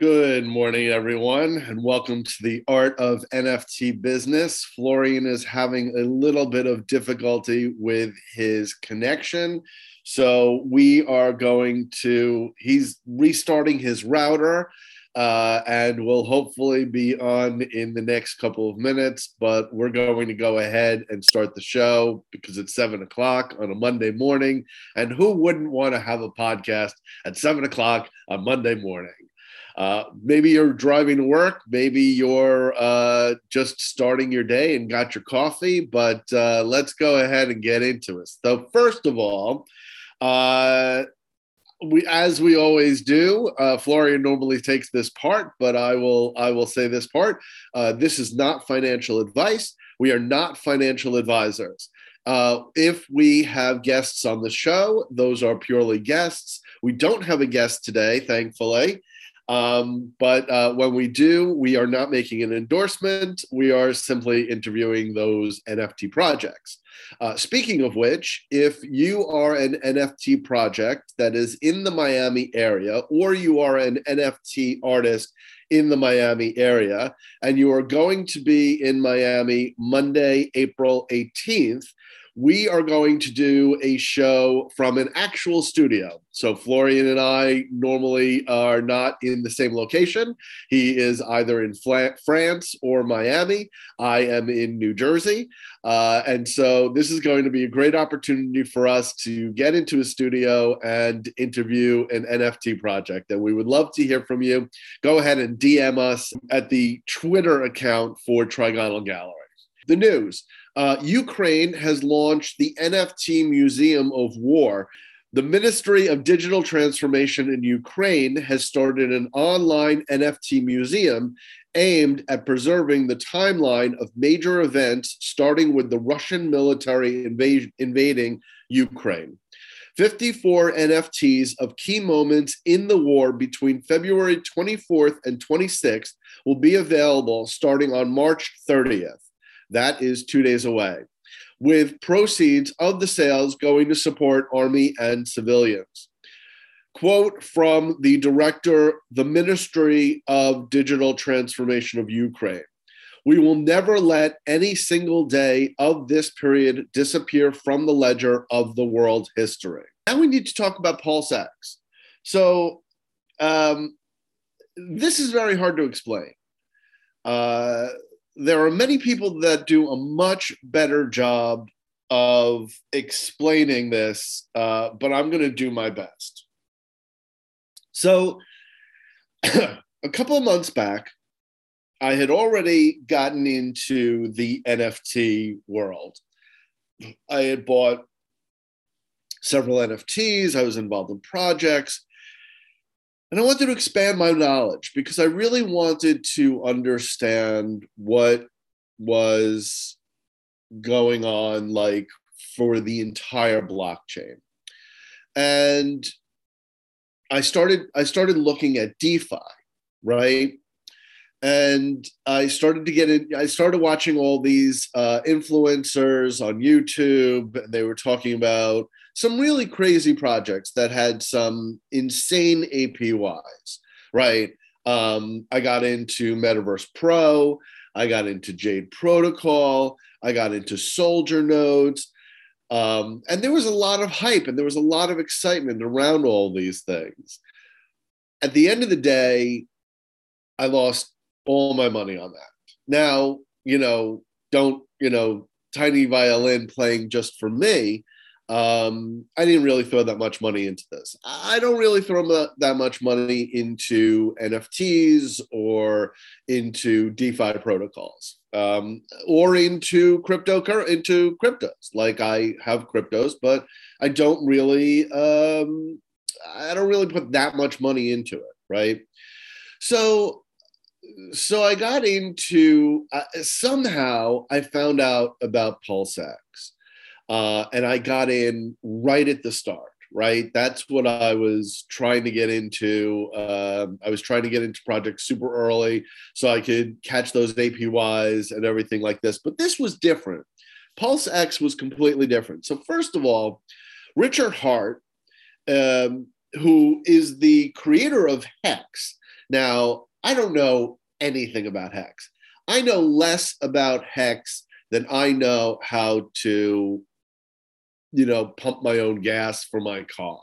Good morning, everyone, and welcome to the Art of NFT Business. Florian is having a little bit of difficulty with his connection. So we are going to, he's restarting his router uh, and will hopefully be on in the next couple of minutes. But we're going to go ahead and start the show because it's seven o'clock on a Monday morning. And who wouldn't want to have a podcast at seven o'clock on Monday morning? Uh, maybe you're driving to work, maybe you're uh, just starting your day and got your coffee, but uh, let's go ahead and get into it. So, first of all, uh, we, as we always do, uh, Florian normally takes this part, but I will I will say this part. This is not financial advice. We are not financial advisors. Uh, if we have guests on the show, those are purely guests. We don't have a guest today, thankfully. Um, but uh, when we do, we are not making an endorsement. We are simply interviewing those NFT projects. Uh, speaking of which, if you are an NFT project that is in the Miami area, or you are an NFT artist in the Miami area, and you are going to be in Miami Monday, April 18th, we are going to do a show from an actual studio. So Florian and I normally are not in the same location. He is either in France or Miami. I am in New Jersey. Uh, and so this is going to be a great opportunity for us to get into a studio and interview an NFT project. And we would love to hear from you. Go ahead and DM us at the Twitter account for Trigonal Gallery. The news uh, Ukraine has launched the NFT Museum of War. The Ministry of Digital Transformation in Ukraine has started an online NFT museum aimed at preserving the timeline of major events, starting with the Russian military inv- invading Ukraine. 54 NFTs of key moments in the war between February 24th and 26th will be available starting on March 30th. That is two days away, with proceeds of the sales going to support Army and civilians. Quote from the director, the Ministry of Digital Transformation of Ukraine. We will never let any single day of this period disappear from the ledger of the world history. Now we need to talk about Pulse X. So, um, this is very hard to explain. Uh, there are many people that do a much better job of explaining this, uh, but I'm going to do my best. So, a couple of months back, I had already gotten into the NFT world. I had bought several NFTs, I was involved in projects, and I wanted to expand my knowledge because I really wanted to understand what was going on, like for the entire blockchain. And I started I started looking at DeFi, right? And I started to get in, I started watching all these uh, influencers on YouTube. They were talking about some really crazy projects that had some insane APYs, right? Um, I got into Metaverse Pro, I got into Jade Protocol, I got into Soldier Nodes. Um, and there was a lot of hype and there was a lot of excitement around all these things. At the end of the day, I lost all my money on that. Now, you know, don't, you know, tiny violin playing just for me um, I didn't really throw that much money into this. I don't really throw that much money into NFTs or into DeFi protocols um, or into crypto into cryptos. Like I have cryptos, but I don't really um, I don't really put that much money into it, right? So so I got into uh, somehow I found out about PulseX uh, and I got in right at the start. Right, that's what I was trying to get into. Um, I was trying to get into projects super early so I could catch those APYs and everything like this. But this was different. Pulse X was completely different. So first of all, Richard Hart, um, who is the creator of Hex, Now, I don't know anything about hex. I know less about hex than I know how to, you know, pump my own gas for my car.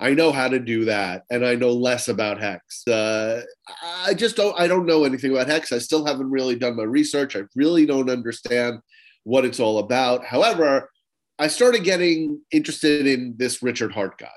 I know how to do that, and I know less about hex. Uh, I just don't. I don't know anything about hex. I still haven't really done my research. I really don't understand what it's all about. However, I started getting interested in this Richard Hart guy.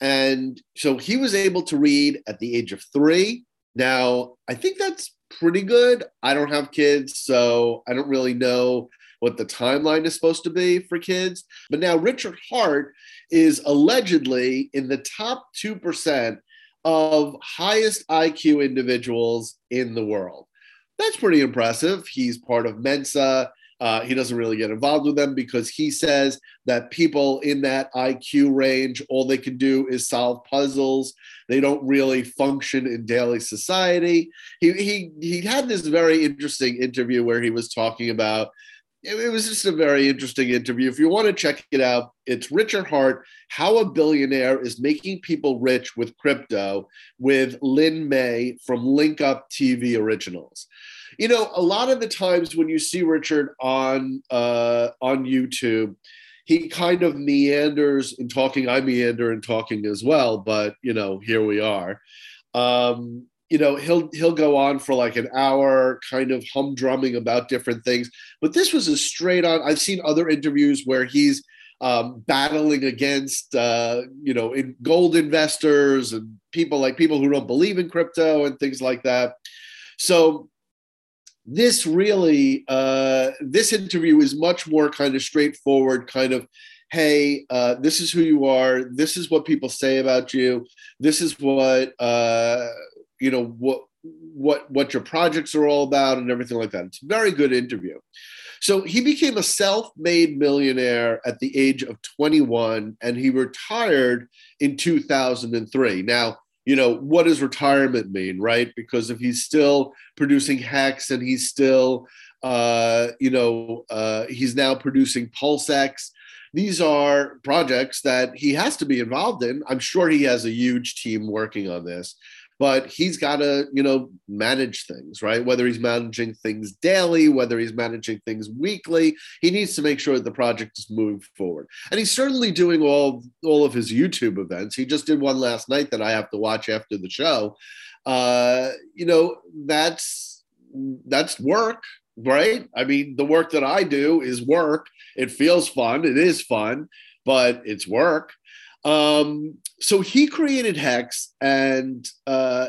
And so he was able to read at the age of three. Now, I think that's pretty good. I don't have kids, so I don't really know what the timeline is supposed to be for kids. But now Richard Hart is allegedly in the top 2% of highest IQ individuals in the world. That's pretty impressive. He's part of Mensa. Uh, he doesn't really get involved with them because he says that people in that IQ range, all they can do is solve puzzles. They don't really function in daily society. He, he, he had this very interesting interview where he was talking about it was just a very interesting interview. If you want to check it out, it's Richard Hart, How a Billionaire is Making People Rich with Crypto with Lin May from Link Up TV Originals you know, a lot of the times when you see Richard on uh, on YouTube, he kind of meanders in talking. I meander in talking as well, but you know, here we are. Um, you know, he'll he'll go on for like an hour, kind of humdrumming about different things. But this was a straight on. I've seen other interviews where he's um, battling against uh, you know in gold investors and people like people who don't believe in crypto and things like that. So this really uh, this interview is much more kind of straightforward kind of hey uh, this is who you are this is what people say about you this is what uh, you know what what what your projects are all about and everything like that it's a very good interview so he became a self-made millionaire at the age of 21 and he retired in 2003 now you know, what does retirement mean, right? Because if he's still producing Hex and he's still, uh, you know, uh, he's now producing PulseX, these are projects that he has to be involved in. I'm sure he has a huge team working on this but he's got to you know manage things right? Whether he's managing things daily whether he's managing things weekly he needs to make sure that the project is moving forward. And he's certainly doing all all of his youtube events. He just did one last night that i have to watch after the show. Uh you know that's that's work right? I mean the work that i do is work. It feels fun. It is fun but it's work um, so he created Hex, and uh,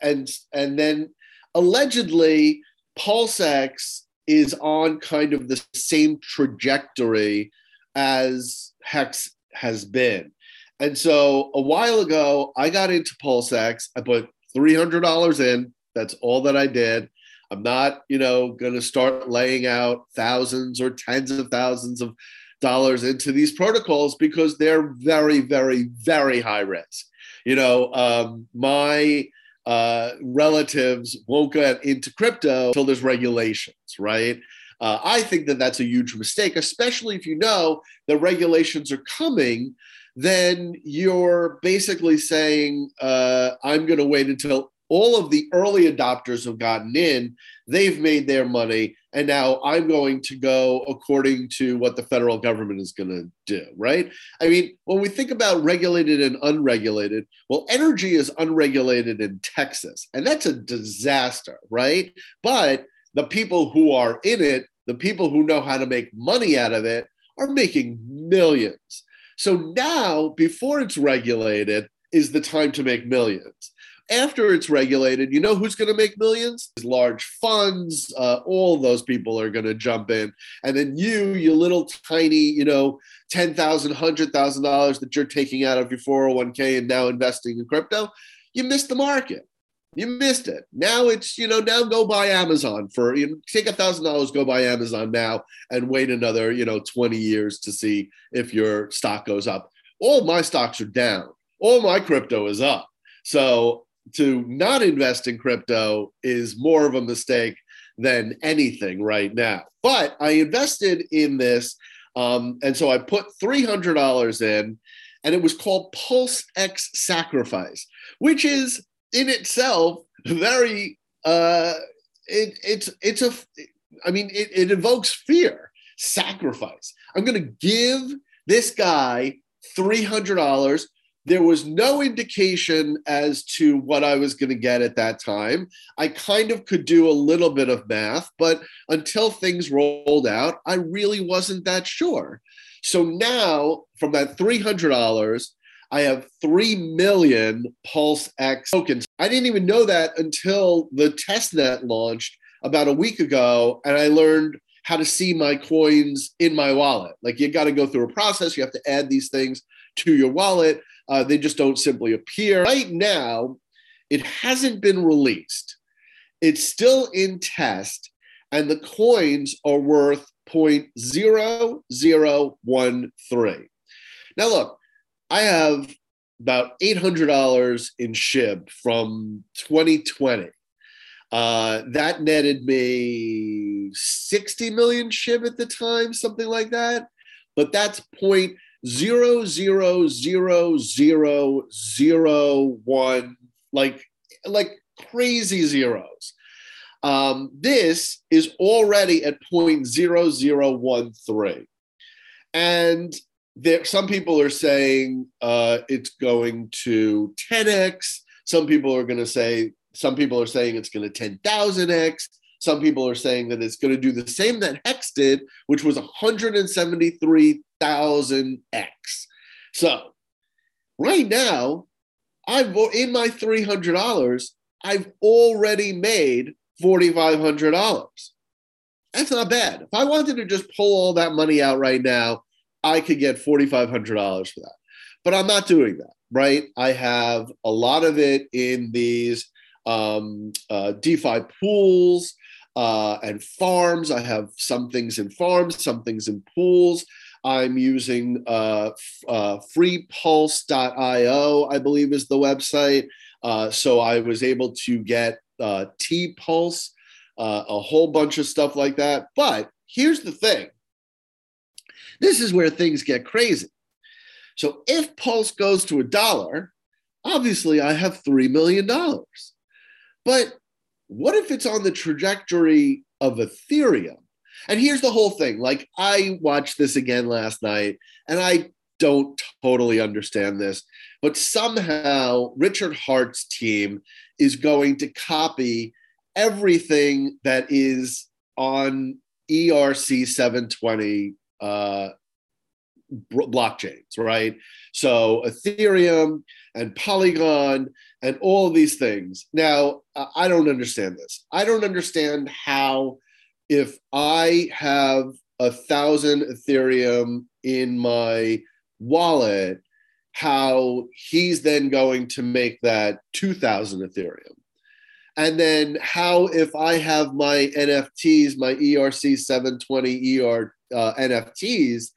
and and then allegedly PulseX is on kind of the same trajectory as Hex has been. And so a while ago, I got into PulseX. I put $300 in. That's all that I did. I'm not, you know, going to start laying out thousands or tens of thousands of dollars into these protocols because they're very, very, very high risk. You know, um, my uh, relatives won't get into crypto until there's regulations, right? Uh, I think that that's a huge mistake, especially if you know the regulations are coming. Then you're basically saying, uh, I'm going to wait until all of the early adopters have gotten in, they've made their money, and now I'm going to go according to what the federal government is going to do, right? I mean, when we think about regulated and unregulated, well, energy is unregulated in Texas, and that's a disaster, right? But the people who are in it, the people who know how to make money out of it, are making millions. So now, before it's regulated, is the time to make millions after it's regulated, you know who's going to make millions? Large funds, uh, all those people are going to jump in. And then you, you little tiny, you know, $10,000, $100,000 that you're taking out of your 401k and now investing in crypto, you missed the market. You missed it. Now it's, you know, now go buy Amazon for, you know, take a thousand dollars, go buy Amazon now and wait another, you know, 20 years to see if your stock goes up. All my stocks are down. All my crypto is up. So to not invest in crypto is more of a mistake than anything right now. But I invested in this. Um, and so I put $300 in, and it was called Pulse X Sacrifice, which is in itself very uh it, it's it's a i mean it, it evokes fear sacrifice i'm going to give this guy $300 there was no indication as to what I was going to get at that time. I kind of could do a little bit of math, but until things rolled out, I really wasn't that sure. So now, from that $300, I have 3 million Pulse X tokens. I didn't even know that until the testnet launched about a week ago, and I learned how to see my coins in my wallet. Like you got to go through a process, you have to add these things to your wallet. Uh, they just don't simply appear. Right now, it hasn't been released. It's still in test, and the coins are worth 0.0013. Now, look, I have about $800 in SHIB from 2020. Uh, that netted me 60 million SHIB at the time, something like that. But that's point zero zero zero zero zero one, like like crazy zeros. Um, this is already at point zero zero one three, and there some people are saying uh, it's going to 10x. Some people are going to say some people are saying it's going to 10,000x. Some people are saying that it's going to do the same that Hex did, which was 173,000x. So right now, I've in my $300, I've already made $4,500. That's not bad. If I wanted to just pull all that money out right now, I could get $4,500 for that. But I'm not doing that, right? I have a lot of it in these um, uh, DeFi pools uh, and farms. I have some things in farms, some things in pools. I'm using uh, uh, freepulse.io, I believe is the website. Uh, so I was able to get uh, T Pulse, uh, a whole bunch of stuff like that. But here's the thing this is where things get crazy. So if Pulse goes to a dollar, obviously I have $3 million. But what if it's on the trajectory of Ethereum? And here's the whole thing like, I watched this again last night and I don't totally understand this, but somehow Richard Hart's team is going to copy everything that is on ERC 720 uh, blockchains, right? So Ethereum and Polygon and all these things. Now, I don't understand this. I don't understand how, if I have a thousand Ethereum in my wallet, how he's then going to make that 2000 Ethereum. And then how, if I have my NFTs, my ERC 720 ER uh, NFTs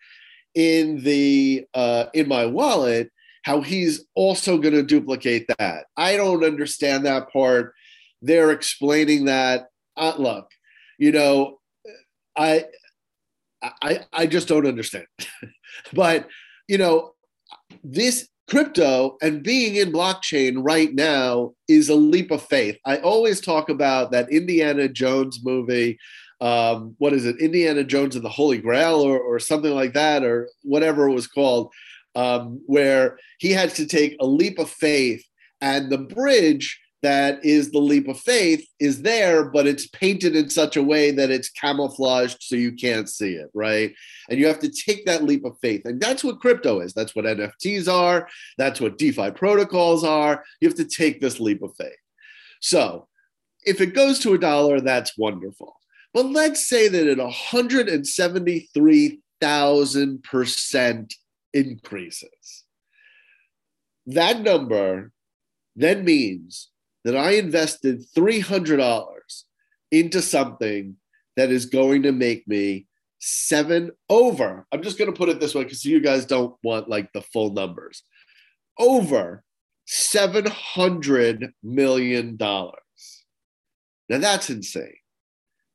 in the uh, in my wallet, how he's also going to duplicate that. I don't understand that part. They're explaining that. Uh, look, you know, I, I, I just don't understand. but you know, this crypto and being in blockchain right now is a leap of faith. I always talk about that Indiana Jones movie. Um, what is it? Indiana Jones and the Holy Grail, or, or something like that, or whatever it was called um, where he had to take a leap of faith, and the bridge that is the leap of faith is there, but it's painted in such a way that it's camouflaged so you can't see it, right? And you have to take that leap of faith. And that's what crypto is. That's what NFTs are. That's what DeFi protocols are. You have to take this leap of faith. So if it goes to a dollar, that's wonderful. But let's say that at 173,000% increases. That number then means that I invested $300 into something that is going to make me seven over. I'm just going to put it this way because you guys don't want like the full numbers. Over $700 million. Now that's insane.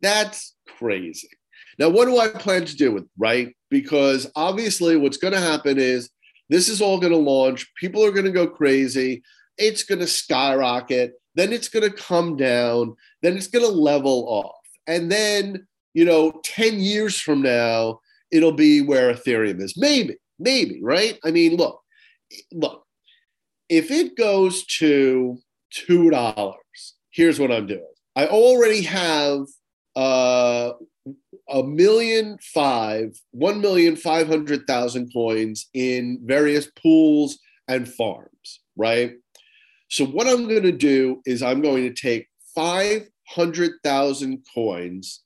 That's crazy. Now, what do I plan to do with right? Because obviously, what's going to happen is this is all going to launch. People are going to go crazy. It's going to skyrocket. Then it's going to come down. Then it's going to level off. And then, you know, 10 years from now, it'll be where Ethereum is. Maybe, maybe, right? I mean, look, look, if it goes to $2, here's what I'm doing. I already have uh, a million five, one million five hundred thousand coins in various pools and farms, right? So what I'm going to do is I'm going to take 500,000 coins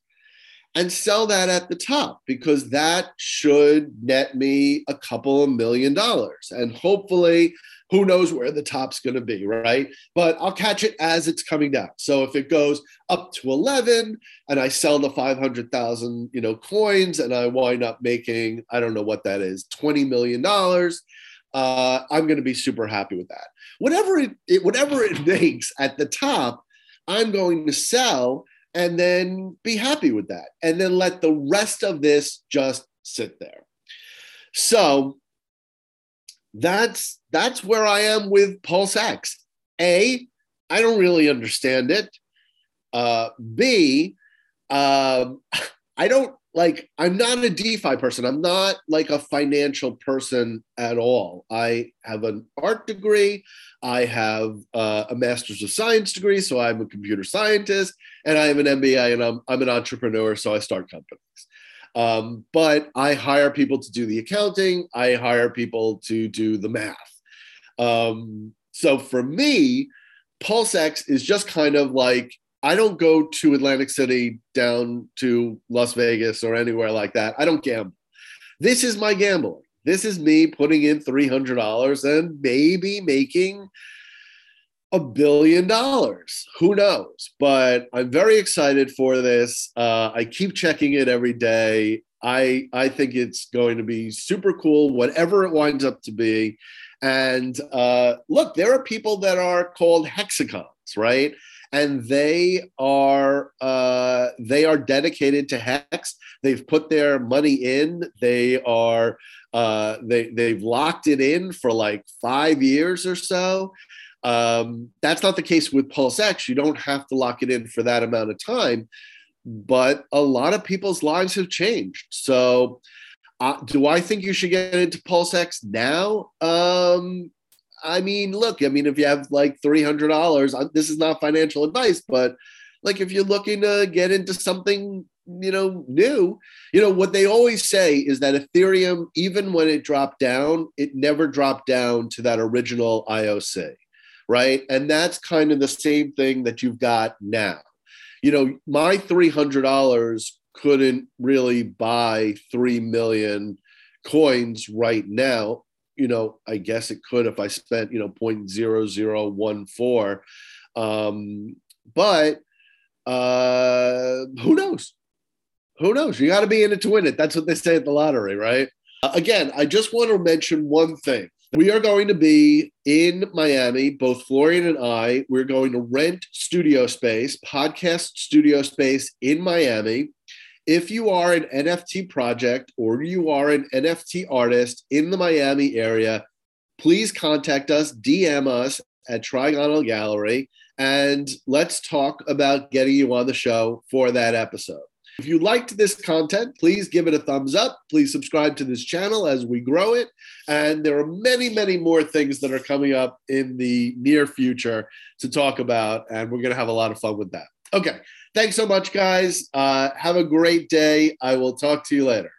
and sell that at the top because that should net me a couple of million dollars. And hopefully who knows where the top's going to be, right? But I'll catch it as it's coming down. So if it goes up to 11 and I sell the 500,000, you know, coins and I wind up making, I don't know what that is, $20 million, uh, I'm going to be super happy with that. Whatever it, it, whatever it makes at the top, I'm going to sell and then be happy with that and then let the rest of this just sit there. So that's that's where I am with Pulse X. A, I don't really understand it. Uh, B, um, I don't like. I'm not a DeFi person. I'm not like a financial person at all. I have an art degree. I have uh, a master's of science degree, so I'm a computer scientist, and I have an MBA, and I'm I'm an entrepreneur, so I start companies. Um, but I hire people to do the accounting, I hire people to do the math. Um, so for me, PulseX is just kind of like I don't go to Atlantic City down to Las Vegas or anywhere like that. I don't gamble. This is my gambling. This is me putting in $300 and maybe making a billion dollars. Who knows? But I'm very excited for this. Uh, I keep checking it every day. I I think it's going to be super cool, whatever it winds up to be. And uh, look, there are people that are called hexagons, right? And they are uh, they are dedicated to hex. They've put their money in. They are uh, they they've locked it in for like five years or so um, that's not the case with Pulse X. You don't have to lock it in for that amount of time, but a lot of people's lives have changed. So, uh, do I think you should get into Pulse X now? Um, I mean, look, I mean, if you have like $300, this is not financial advice, but like if you're looking to get into something you know new you know what they always say is that ethereum even when it dropped down it never dropped down to that original ioc right? And that's kind of the same thing that you've got now. You know, my $300 couldn't really buy 3 million coins right now. You know, I guess it could if I spent, you know, 0.0014. Um, but uh, who knows? Who knows? You got to be in it to win it. That's what they say at the lottery, right? Uh, again, I just want to mention one thing. We are going to be in Miami, both Florian and I. We're going to rent studio space, podcast studio space in Miami. If you are an NFT project or you are an NFT artist in the Miami area, please contact us, DM us at Trigonal Gallery, and let's talk about getting you on the show for that episode. If you liked this content, please give it a thumbs up. Please subscribe to this channel as we grow it. And there are many, many more things that are coming up in the near future to talk about. And we're going to have a lot of fun with that. Okay. Thanks so much, guys. Uh, have a great day. I will talk to you later.